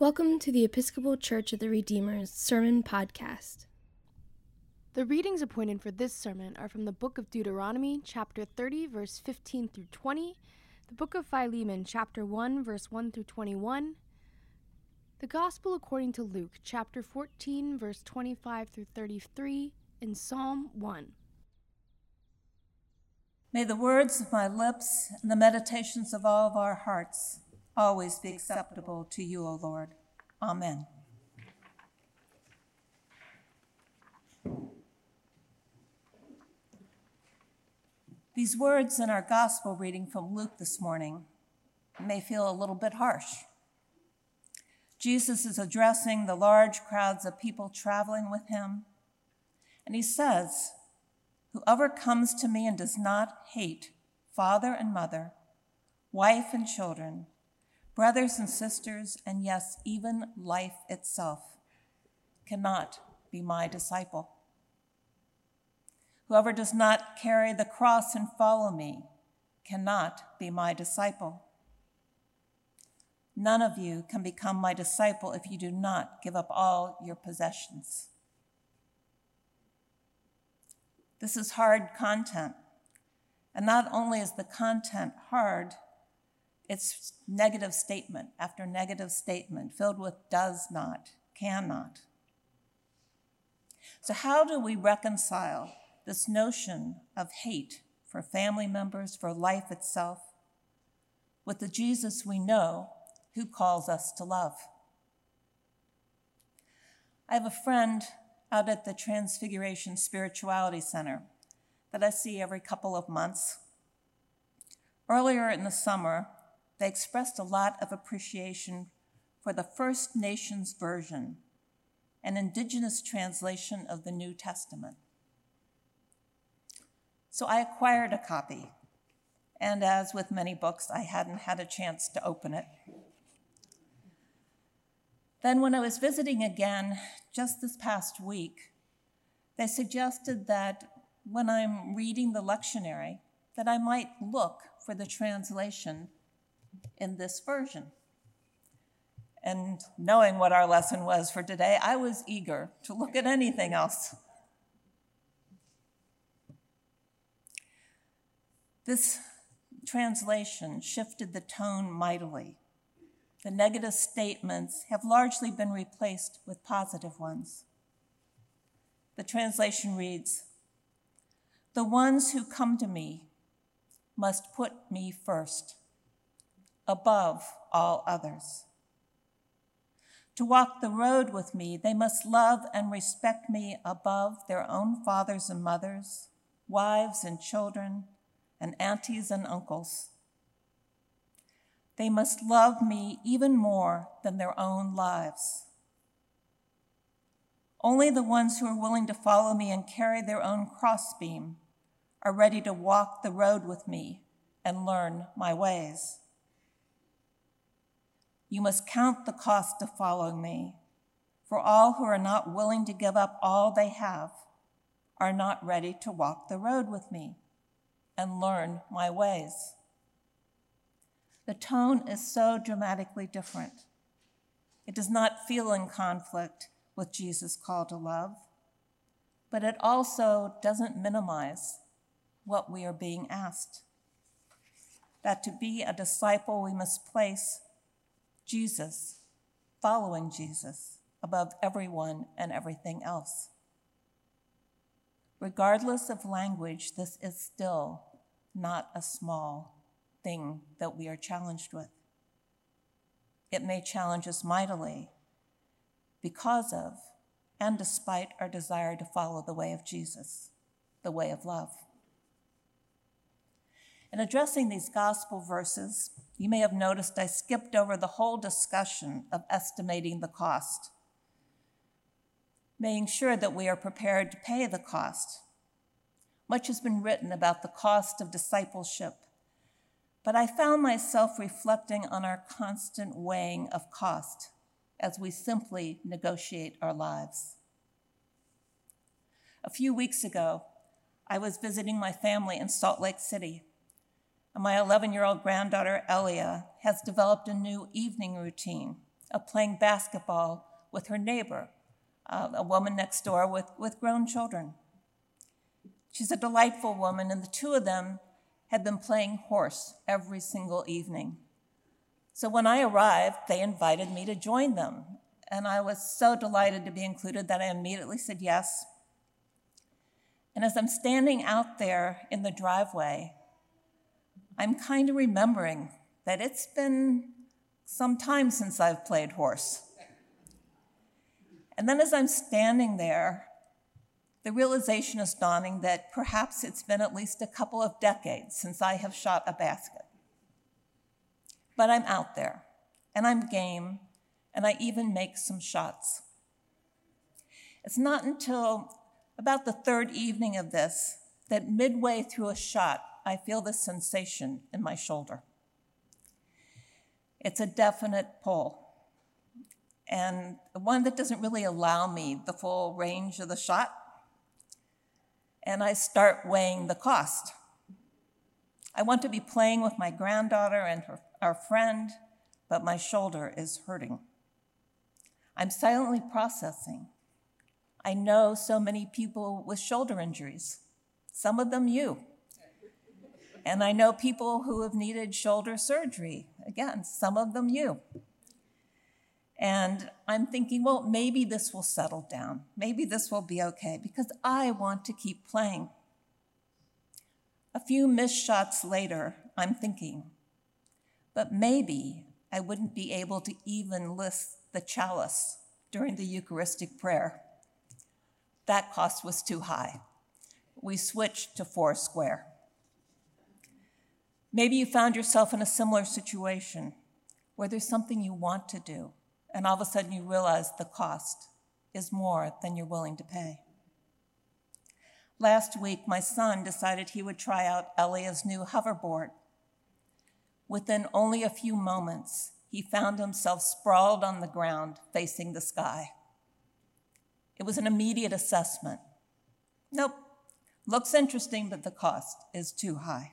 Welcome to the Episcopal Church of the Redeemer's Sermon Podcast. The readings appointed for this sermon are from the book of Deuteronomy, chapter 30, verse 15 through 20, the book of Philemon, chapter 1, verse 1 through 21, the Gospel according to Luke, chapter 14, verse 25 through 33, and Psalm 1. May the words of my lips and the meditations of all of our hearts always be acceptable to you, O Lord. Amen. These words in our gospel reading from Luke this morning may feel a little bit harsh. Jesus is addressing the large crowds of people traveling with him, and he says, Whoever comes to me and does not hate father and mother, wife and children, brothers and sisters, and yes, even life itself, cannot be my disciple. Whoever does not carry the cross and follow me cannot be my disciple. None of you can become my disciple if you do not give up all your possessions. This is hard content. And not only is the content hard, it's negative statement after negative statement filled with does not, cannot. So, how do we reconcile this notion of hate for family members, for life itself, with the Jesus we know who calls us to love? I have a friend out at the Transfiguration Spirituality Center that I see every couple of months. Earlier in the summer, they expressed a lot of appreciation for the First Nations version, an indigenous translation of the New Testament. So I acquired a copy, and as with many books, I hadn't had a chance to open it. Then, when I was visiting again just this past week, they suggested that when I'm reading the lectionary, that I might look for the translation in this version. And knowing what our lesson was for today, I was eager to look at anything else. This translation shifted the tone mightily. The negative statements have largely been replaced with positive ones. The translation reads The ones who come to me must put me first above all others. To walk the road with me, they must love and respect me above their own fathers and mothers, wives and children, and aunties and uncles. They must love me even more than their own lives. Only the ones who are willing to follow me and carry their own crossbeam are ready to walk the road with me and learn my ways. You must count the cost of following me, for all who are not willing to give up all they have are not ready to walk the road with me and learn my ways. The tone is so dramatically different. It does not feel in conflict with Jesus' call to love, but it also doesn't minimize what we are being asked. That to be a disciple, we must place Jesus, following Jesus above everyone and everything else. Regardless of language, this is still not a small thing that we are challenged with. It may challenge us mightily because of and despite our desire to follow the way of Jesus, the way of love. In addressing these gospel verses, you may have noticed I skipped over the whole discussion of estimating the cost, making sure that we are prepared to pay the cost. Much has been written about the cost of discipleship, but I found myself reflecting on our constant weighing of cost as we simply negotiate our lives. A few weeks ago, I was visiting my family in Salt Lake City my 11 year old granddaughter, Elia, has developed a new evening routine of playing basketball with her neighbor, uh, a woman next door with, with grown children. She's a delightful woman, and the two of them had been playing horse every single evening. So when I arrived, they invited me to join them, and I was so delighted to be included that I immediately said yes. And as I'm standing out there in the driveway, I'm kind of remembering that it's been some time since I've played horse. And then as I'm standing there, the realization is dawning that perhaps it's been at least a couple of decades since I have shot a basket. But I'm out there, and I'm game, and I even make some shots. It's not until about the third evening of this that midway through a shot, I feel this sensation in my shoulder. It's a definite pull, and one that doesn't really allow me the full range of the shot. And I start weighing the cost. I want to be playing with my granddaughter and her, our friend, but my shoulder is hurting. I'm silently processing. I know so many people with shoulder injuries, some of them you. And I know people who have needed shoulder surgery, again, some of them you. And I'm thinking, well, maybe this will settle down. Maybe this will be okay because I want to keep playing. A few missed shots later, I'm thinking, but maybe I wouldn't be able to even lift the chalice during the Eucharistic prayer. That cost was too high. We switched to four square. Maybe you found yourself in a similar situation where there's something you want to do, and all of a sudden you realize the cost is more than you're willing to pay. Last week, my son decided he would try out Elia's new hoverboard. Within only a few moments, he found himself sprawled on the ground facing the sky. It was an immediate assessment. Nope, looks interesting, but the cost is too high.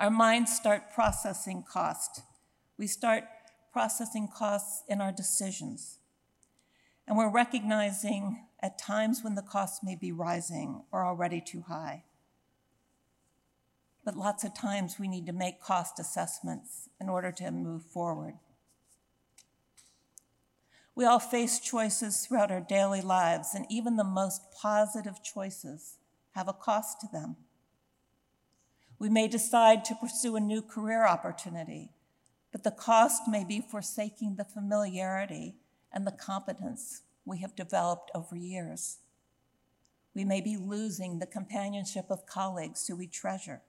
Our minds start processing cost. We start processing costs in our decisions. And we're recognizing at times when the costs may be rising or already too high. But lots of times we need to make cost assessments in order to move forward. We all face choices throughout our daily lives, and even the most positive choices have a cost to them. We may decide to pursue a new career opportunity, but the cost may be forsaking the familiarity and the competence we have developed over years. We may be losing the companionship of colleagues who we treasure.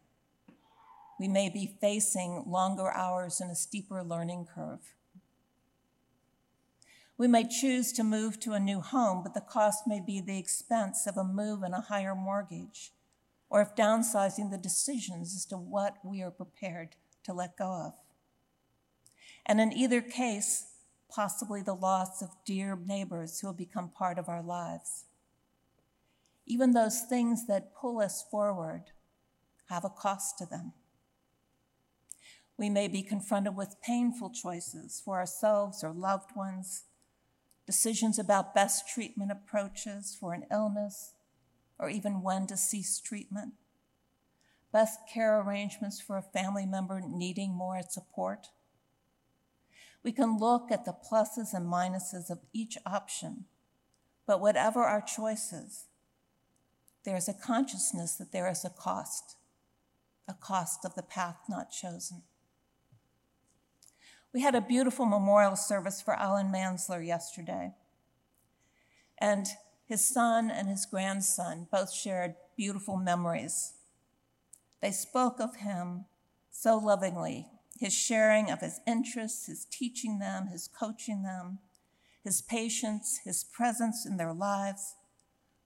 We may be facing longer hours and a steeper learning curve. We may choose to move to a new home, but the cost may be the expense of a move and a higher mortgage or if downsizing the decisions as to what we are prepared to let go of. And in either case, possibly the loss of dear neighbors who have become part of our lives. Even those things that pull us forward have a cost to them. We may be confronted with painful choices for ourselves or loved ones, decisions about best treatment approaches for an illness, or even when to cease treatment, best care arrangements for a family member needing more support. We can look at the pluses and minuses of each option, but whatever our choices, there is a consciousness that there is a cost, a cost of the path not chosen. We had a beautiful memorial service for Alan Mansler yesterday. And his son and his grandson both shared beautiful memories. They spoke of him so lovingly, his sharing of his interests, his teaching them, his coaching them, his patience, his presence in their lives,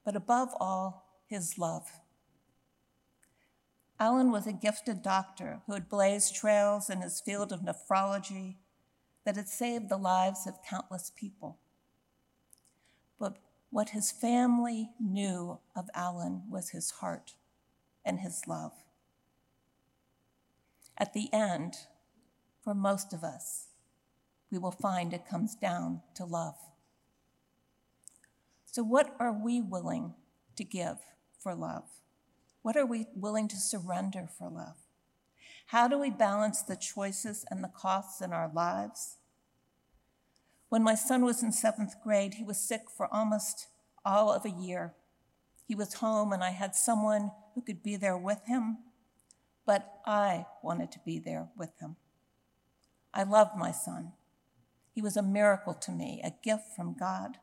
but above all, his love. Alan was a gifted doctor who had blazed trails in his field of nephrology that had saved the lives of countless people. But what his family knew of Alan was his heart and his love. At the end, for most of us, we will find it comes down to love. So, what are we willing to give for love? What are we willing to surrender for love? How do we balance the choices and the costs in our lives? When my son was in seventh grade, he was sick for almost all of a year. He was home, and I had someone who could be there with him, but I wanted to be there with him. I loved my son. He was a miracle to me, a gift from God,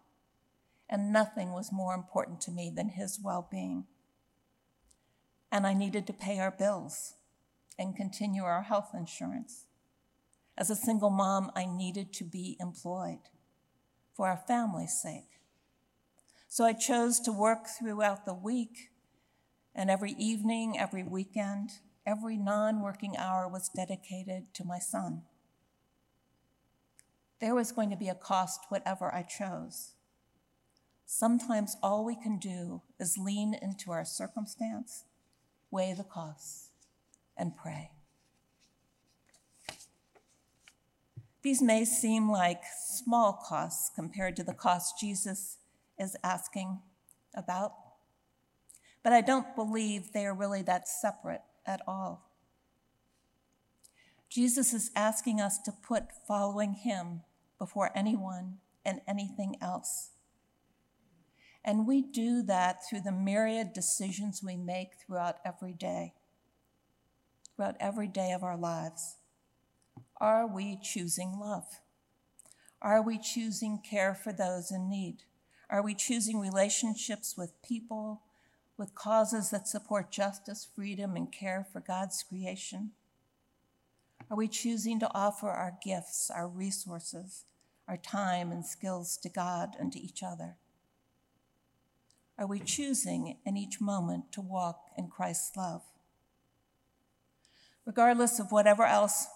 and nothing was more important to me than his well being. And I needed to pay our bills and continue our health insurance. As a single mom, I needed to be employed for our family's sake. So I chose to work throughout the week, and every evening, every weekend, every non working hour was dedicated to my son. There was going to be a cost, whatever I chose. Sometimes all we can do is lean into our circumstance, weigh the costs, and pray. These may seem like small costs compared to the cost Jesus is asking about. But I don't believe they are really that separate at all. Jesus is asking us to put following him before anyone and anything else. And we do that through the myriad decisions we make throughout every day, throughout every day of our lives. Are we choosing love? Are we choosing care for those in need? Are we choosing relationships with people, with causes that support justice, freedom, and care for God's creation? Are we choosing to offer our gifts, our resources, our time and skills to God and to each other? Are we choosing in each moment to walk in Christ's love? Regardless of whatever else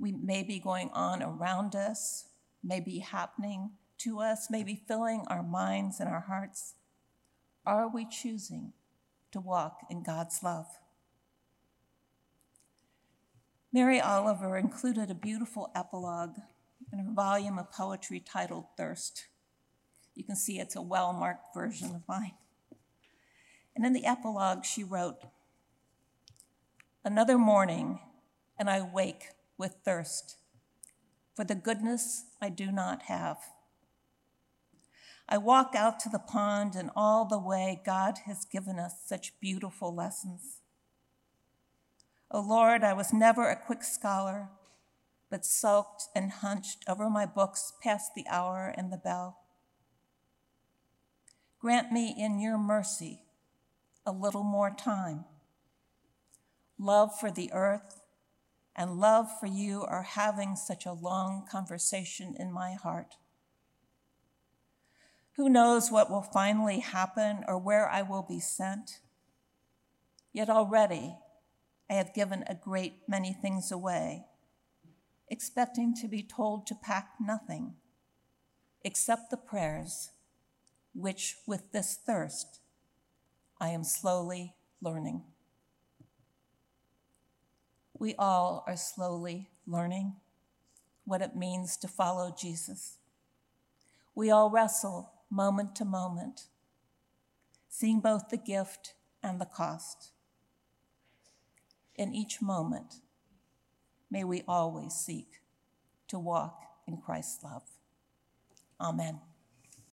we may be going on around us, may be happening to us, may be filling our minds and our hearts? Are we choosing to walk in God's love? Mary Oliver included a beautiful epilogue in her volume of poetry titled Thirst. You can see it's a well marked version of mine. And in the epilogue, she wrote Another morning, and I wake with thirst for the goodness I do not have I walk out to the pond, and all the way, God has given us such beautiful lessons. Oh Lord, I was never a quick scholar, but sulked and hunched over my books past the hour and the bell. Grant me in your mercy a little more time. Love for the earth and love for you are having such a long conversation in my heart. Who knows what will finally happen or where I will be sent? Yet already I have given a great many things away, expecting to be told to pack nothing except the prayers, which with this thirst I am slowly learning. We all are slowly learning what it means to follow Jesus. We all wrestle moment to moment, seeing both the gift and the cost. In each moment, may we always seek to walk in Christ's love. Amen.